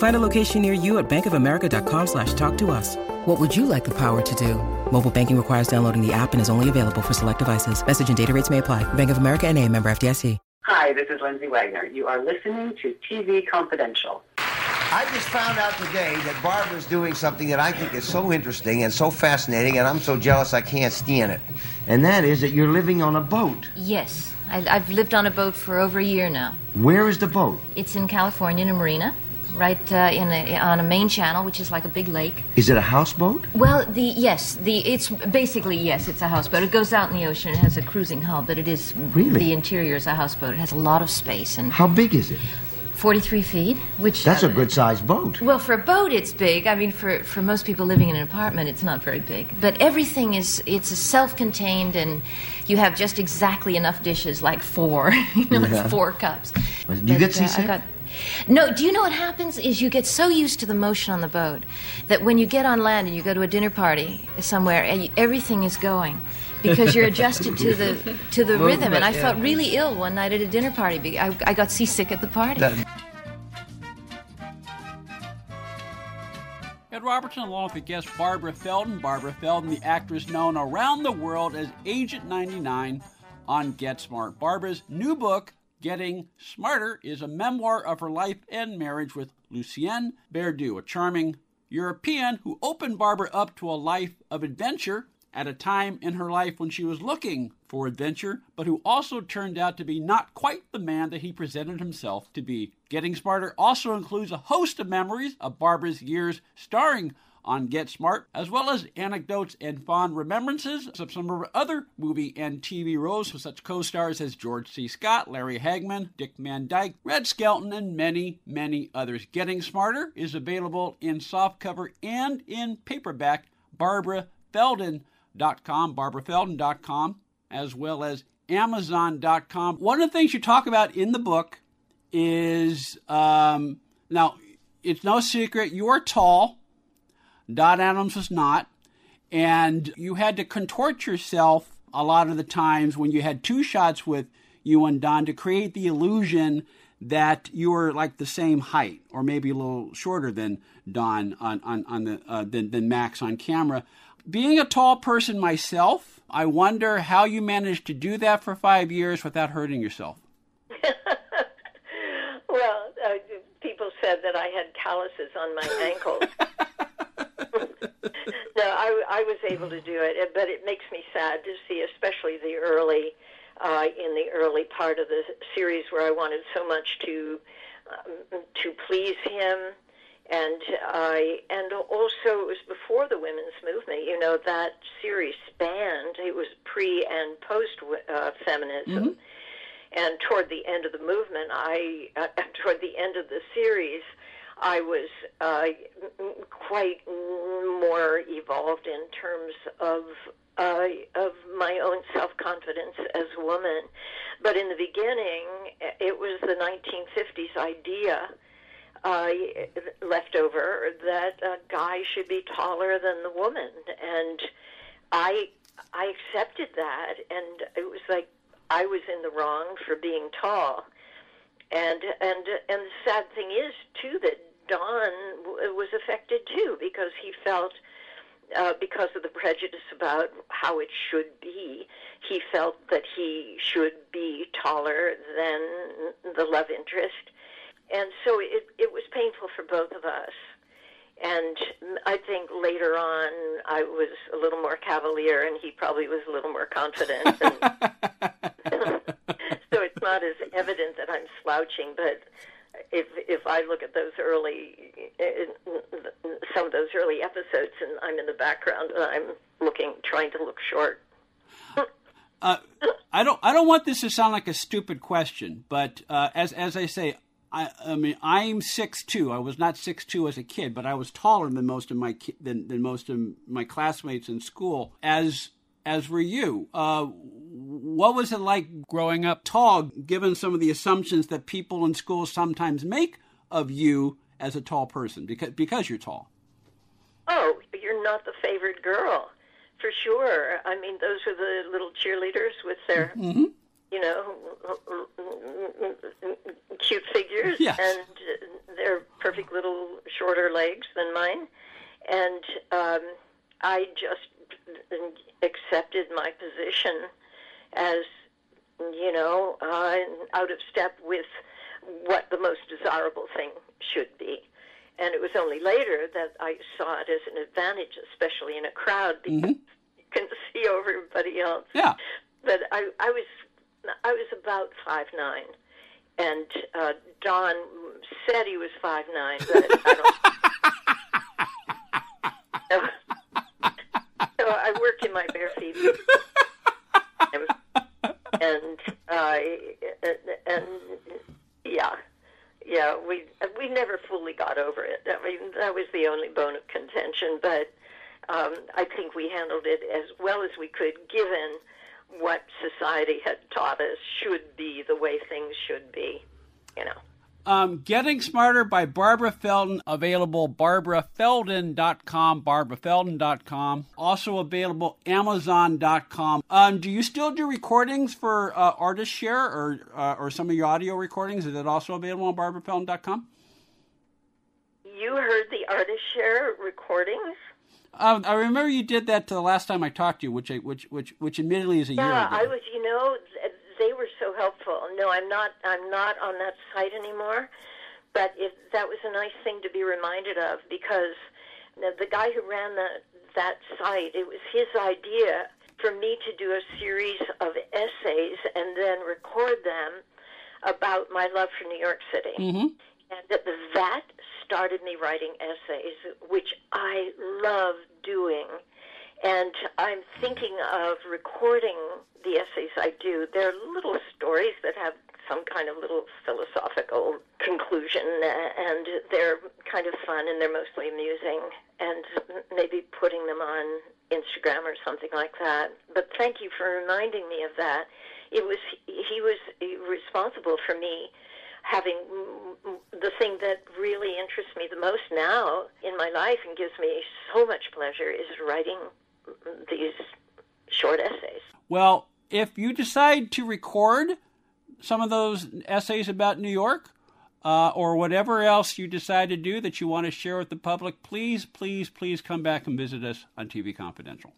Find a location near you at bankofamerica.com slash talk to us. What would you like the power to do? Mobile banking requires downloading the app and is only available for select devices. Message and data rates may apply. Bank of America and a member FDIC. Hi, this is Lindsay Wagner. You are listening to TV Confidential. I just found out today that Barbara's doing something that I think is so interesting and so fascinating, and I'm so jealous I can't stand it. And that is that you're living on a boat. Yes, I, I've lived on a boat for over a year now. Where is the boat? It's in California, in a marina, right uh, in a, on a main channel, which is like a big lake. Is it a houseboat? Well, the yes, the it's basically yes, it's a houseboat. It goes out in the ocean. It has a cruising hull, but it is Really? the interior is a houseboat. It has a lot of space and How big is it? 43 feet, which That's a uh, good sized boat. Well, for a boat, it's big. I mean, for, for most people living in an apartment, it's not very big. But everything is it's a self-contained, and you have just exactly enough dishes, like four, you know, Yeah. like four cups. Do you But, get uh, I seasick? got- no, do you know what happens? Is you get so used to the motion on the boat that when you get on land and you go to a dinner party somewhere, everything is going. Because you're adjusted to the to the rhythm, and I felt really ill one night at a dinner party. be- I, I got seasick at the party. Ed Robertson, along with guest Barbara Feldon. Barbara Feldon, the actress known around the world as Agent 99 on Get Smart. Barbara's new book, Getting Smarter, is a memoir of her life and marriage with Lucien Verdoux, a charming European who opened Barbara up to a life of adventure at a time in her life when she was looking for adventure, but who also turned out to be not quite the man that he presented himself to be. Getting Smarter also includes a host of memories of Barbara's years starring on Get Smart, as well as anecdotes and fond remembrances of some of her other movie and TV roles with such co-stars as George C. Scott, Larry Hagman, Dick Van Dyke, Red Skelton, and many, many others. Getting Smarter is available in softcover and in paperback. BarbaraFeldon.com, BarbaraFeldon.com, as well as Amazon.com. One of the things you talk about in the book is um, now it's no secret you are tall. Don Adams was not, and you had to contort yourself a lot of the times when you had two shots with you and Don to create the illusion that you were like the same height or maybe a little shorter than Don on on, on the uh, than, than Max on camera. Being a tall person myself, I wonder how you managed to do that for five years without hurting yourself. Well, uh, people said that I had calluses on my ankles. no, I, I was able to do it, but it makes me sad to see, especially the early, uh, in the early part of the series where I wanted so much to um, to please him, and I and also it was before the women's movement. You know that series spanned; it was pre and post uh, feminism. And toward the end of the movement, I uh, toward the end of the series, I was uh, quite more evolved in terms of uh, of my own self confidence as a woman. But in the beginning, it was the 1950s idea uh, left over that a guy should be taller than the woman, and I I accepted that, and it was like I was in the wrong for being tall. And and and the sad thing is too that Don w- was affected too because he felt uh, because of the prejudice about how it should be, he felt that he should be taller than the love interest, and so it it was painful for both of us. And I think later on I was a little more cavalier, and he probably was a little more confident. And so it's not as evident that I'm slouching, but if if I look at those early, some of those early episodes, and I'm in the background, and I'm looking, trying to look short. Uh, I don't. I don't want this to sound like a stupid question, but uh, as as I say, I, I mean, I'm six two. I was not six two as a kid, but I was taller than most of my than than most of my classmates in school. As as were you. Uh, what was it like growing up tall, given some of the assumptions that people in school sometimes make of you as a tall person because because you're tall? Oh, you're not the favored girl for sure. I mean, those are the little cheerleaders with their, mm-hmm. you know, cute figures yes. and their perfect little shorter legs than mine. And um, I just accepted my position as, you know, uh, out of step with what the most desirable thing should be. And it was only later that I saw it as an advantage, especially in a crowd, because mm-hmm. you can see over everybody else. Yeah. But I, I was, I was about five nine, and uh, Don said he was five nine, but I don't. so I worked in my bare feet, and uh, and yeah yeah, we we fully got over it. I mean, that was the only bone of contention, but um, I think we handled it as well as we could, given what society had taught us should be the way things should be. You know. Um, Getting Smarter by Barbara Feldon, available barbarafeldon.com, barbarafeldon.com. Also available amazon.com. Um, do you still do recordings for uh, Artist Share or, uh, or some of your audio recordings? Is it also available on barbarafeldon.com? You heard the Artist Share recordings? Uh, I remember you did that the last time I talked to you, which I, which which which admittedly is a yeah, year ago. I was. You know, they were so helpful. No, I'm not. I'm not on that site anymore. But if that was a nice thing to be reminded of because the, the guy who ran the, that site, it was his idea for me to do a series of essays and then record them about my love for New York City. Mm-hmm. And that, started me writing essays, which I love doing. And I'm thinking of recording the essays I do. They're little stories that have some kind of little philosophical conclusion, uh, and they're kind of fun and they're mostly amusing, and maybe putting them on Instagram or something like that. But thank you for reminding me of that. It was he was responsible for me having the thing that really interests me the most now in my life and gives me so much pleasure is writing these short essays. Well, if you decide to record some of those essays about New York, uh, or whatever else you decide to do that you want to share with the public, please, please, please come back and visit us on TV Confidential.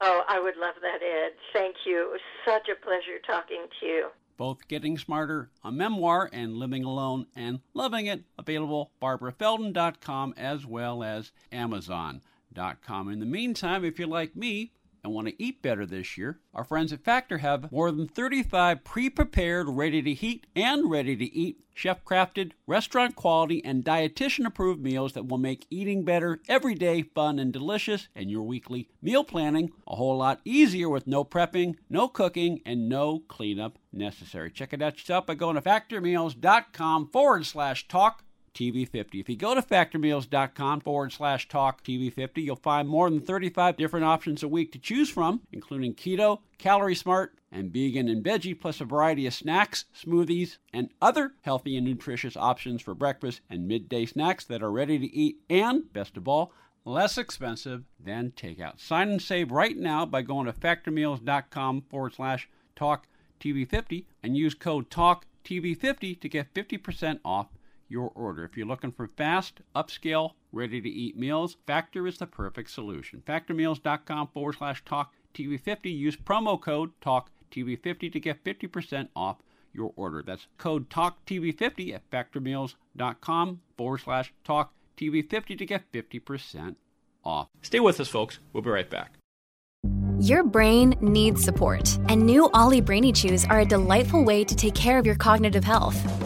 Oh, I would love that, Ed. Thank you. It was such a pleasure talking to you. Both Getting Smarter, a memoir, and Living Alone and Loving It, available barbarafeldon.com as well as amazon.com. In the meantime, if you're like me, and want to eat better this year, our friends at Factor have more than 35 pre prepared, ready to heat, and ready to eat, chef crafted, restaurant quality, and dietitian approved meals that will make eating better every day fun and delicious, and your weekly meal planning a whole lot easier with no prepping, no cooking, and no cleanup necessary. Check it out yourself by going to factormeals.com forward slash talk TV50. If you go to factormeals.com forward slash talk TV50, you'll find more than 35 different options a week to choose from, including keto, calorie smart, and vegan and veggie, plus a variety of snacks, smoothies, and other healthy and nutritious options for breakfast and midday snacks that are ready to eat and, best of all, less expensive than takeout. Sign and save right now by going to factormeals.com forward slash talk TV50 and use code TALK TV50 to get 50% off your order. If you're looking for fast, upscale, ready to eat meals, Factor is the perfect solution. Factormeals.com forward slash talk TV50. Use promo code talk TV50 to get 50% off your order. That's code talk TV50 at factormeals.com forward slash talk TV50 to get 50% off. Stay with us, folks. We'll be right back. Your brain needs support, and new Olly Brainy Chews are a delightful way to take care of your cognitive health.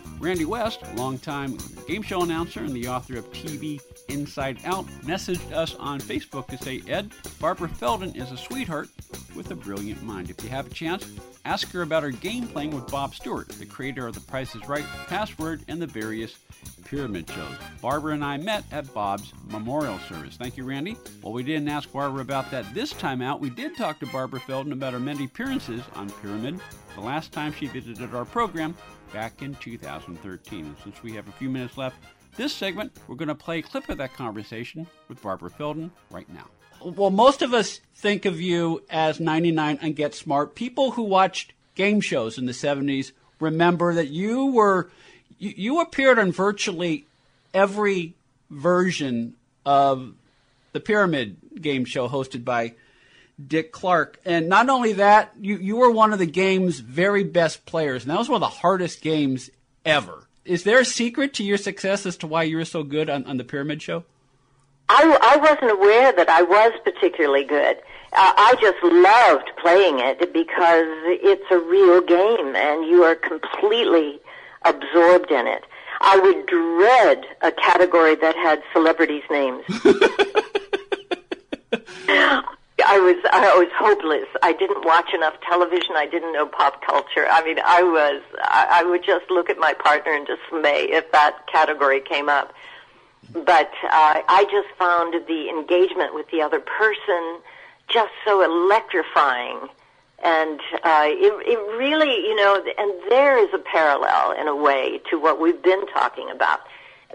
Randy West, longtime game show announcer and the author of TV Inside Out, messaged us on Facebook to say, Ed, Barbara Feldon is a sweetheart with a brilliant mind. If you have a chance, ask her about her game playing with Bob Stewart, the creator of The Price is Right, Password, and the various pyramid shows. Barbara and I met at Bob's memorial service. Thank you, Randy. Well, we didn't ask Barbara about that this time out. We did talk to Barbara Feldon about her many appearances on Pyramid. The last time she visited our program back in 2013. And since we have a few minutes left, this segment, we're going to play a clip of that conversation with Barbara Feldon right now. Well, most of us think of you as 99 and Get Smart. People who watched game shows in the 70s remember that you were you, you appeared on virtually every version of the Pyramid game show hosted by Dick Clark. And not only that, you, you were one of the game's very best players, and that was one of the hardest games ever. Is there a secret to your success as to why you were so good on, on the Pyramid Show? I, I wasn't aware that I was particularly good. Uh, I just loved playing it because it's a real game and you are completely absorbed in it. I would dread a category that had celebrities' names. I was I was hopeless. I didn't watch enough television. I didn't know pop culture. I mean, I was I, I would just look at my partner in dismay if that category came up. But uh, I just found the engagement with the other person just so electrifying, and uh, it it really you know, and there is a parallel in a way to what we've been talking about.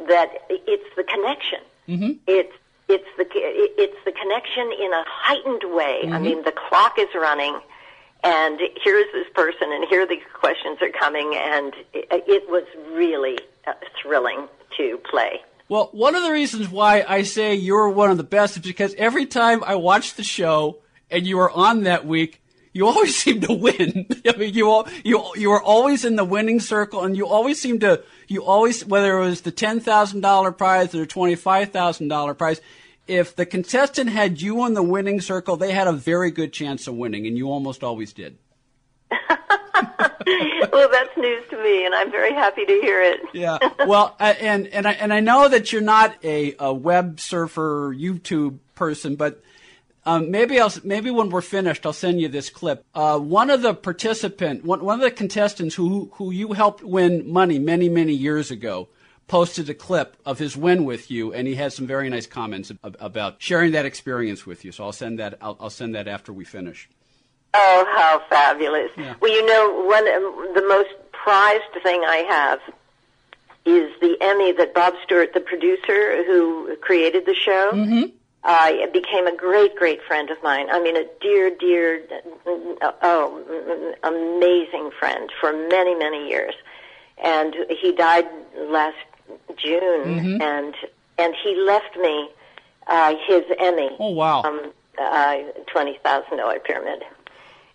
That it's the connection. Mm-hmm. It's it's the it's the connection in a heightened way. Mm-hmm. I mean, the clock is running, and here's this person, and here the questions are coming, and it, it was really uh, thrilling to play. Well, one of the reasons why I say you're one of the best is because every time I watch the show and you are on that week, you always seem to win. I mean, you you you are always in the winning circle, and you always seem to you always whether it was the ten thousand dollar prize or the twenty five thousand dollar prize. If the contestant had you on the winning circle, they had a very good chance of winning, and you almost always did. Well, that's news to me, and I'm very happy to hear it. yeah. Well, and and I and I know that you're not a, a web surfer YouTube person, but um, maybe I'll maybe when we're finished, I'll send you this clip. Uh, one of the participant, one, one of the contestants who who you helped win money many many years ago, posted a clip of his win with you, and he had some very nice comments ab- about sharing that experience with you. So I'll send that. I'll, I'll send that after we finish. Oh, how fabulous! Yeah. Well, you know, one um, the most prized thing I have is the Emmy that Bob Stewart, the producer who created the show. Mm-hmm uh, became a great, great friend of mine. I mean, a dear, dear, oh, amazing friend for many, many years. And he died last June, mm-hmm. and and he left me uh, his Emmy. Oh wow! Um, uh, twenty thousand dollar pyramid.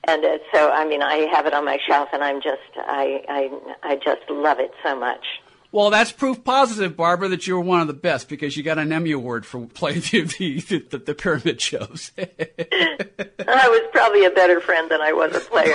And uh, so, I mean, I have it on my shelf, and I'm just, I, I, I just love it so much. Well, that's proof positive, Barbara, that you were one of the best because you got an Emmy Award for playing the, the, the, the pyramid shows. I was probably a better friend than I was a player.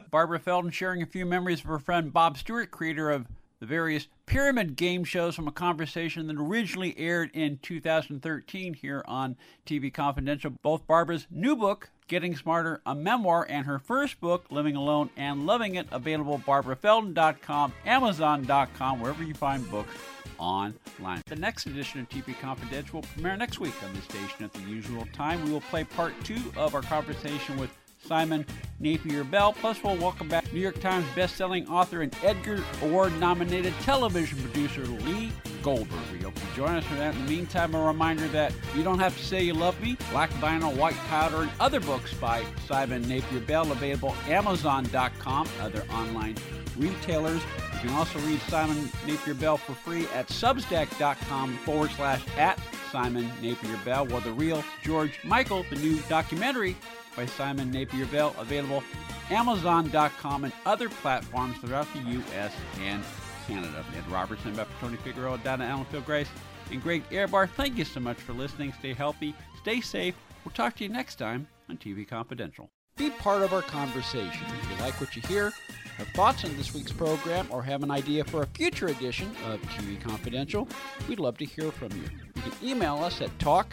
Barbara Feldon sharing a few memories of her friend Bob Stewart, creator of the various pyramid game shows from a conversation that originally aired in 2013 here on TV Confidential. Both Barbara's new book, Getting Smarter, a memoir, and her first book, Living Alone and Loving It, available barbarafeldon.com, amazon.com, wherever you find books online. The next edition of TV Confidential will premiere next week on the station at the usual time. We will play part two of our conversation with Simon Napier Bell. Plus, we'll welcome back New York Times bestselling author and Edgar Award nominated television producer Lee Goldberg. We hope you join us for that. In the meantime, a reminder that You Don't Have to Say You Love Me, Black Vinyl, White Powder, and other books by Simon Napier Bell available Amazon.com, other online retailers. You can also read Simon Napier Bell for free at substack.com forward slash at Simon Napier Bell, while the real George Michael, the new documentary by Simon Napier Bell, available Amazon.com and other platforms throughout the U.S. and Canada. Ed Robertson, Beth Tony Figueroa, Donna Allenfield Grace, and Greg Ehrbar. Thank you so much for listening. Stay healthy, stay safe. We'll talk to you next time on TV Confidential. Be part of our conversation. If you like what you hear, have thoughts on this week's program, or have an idea for a future edition of TV Confidential, we'd love to hear from you. You can email us at talk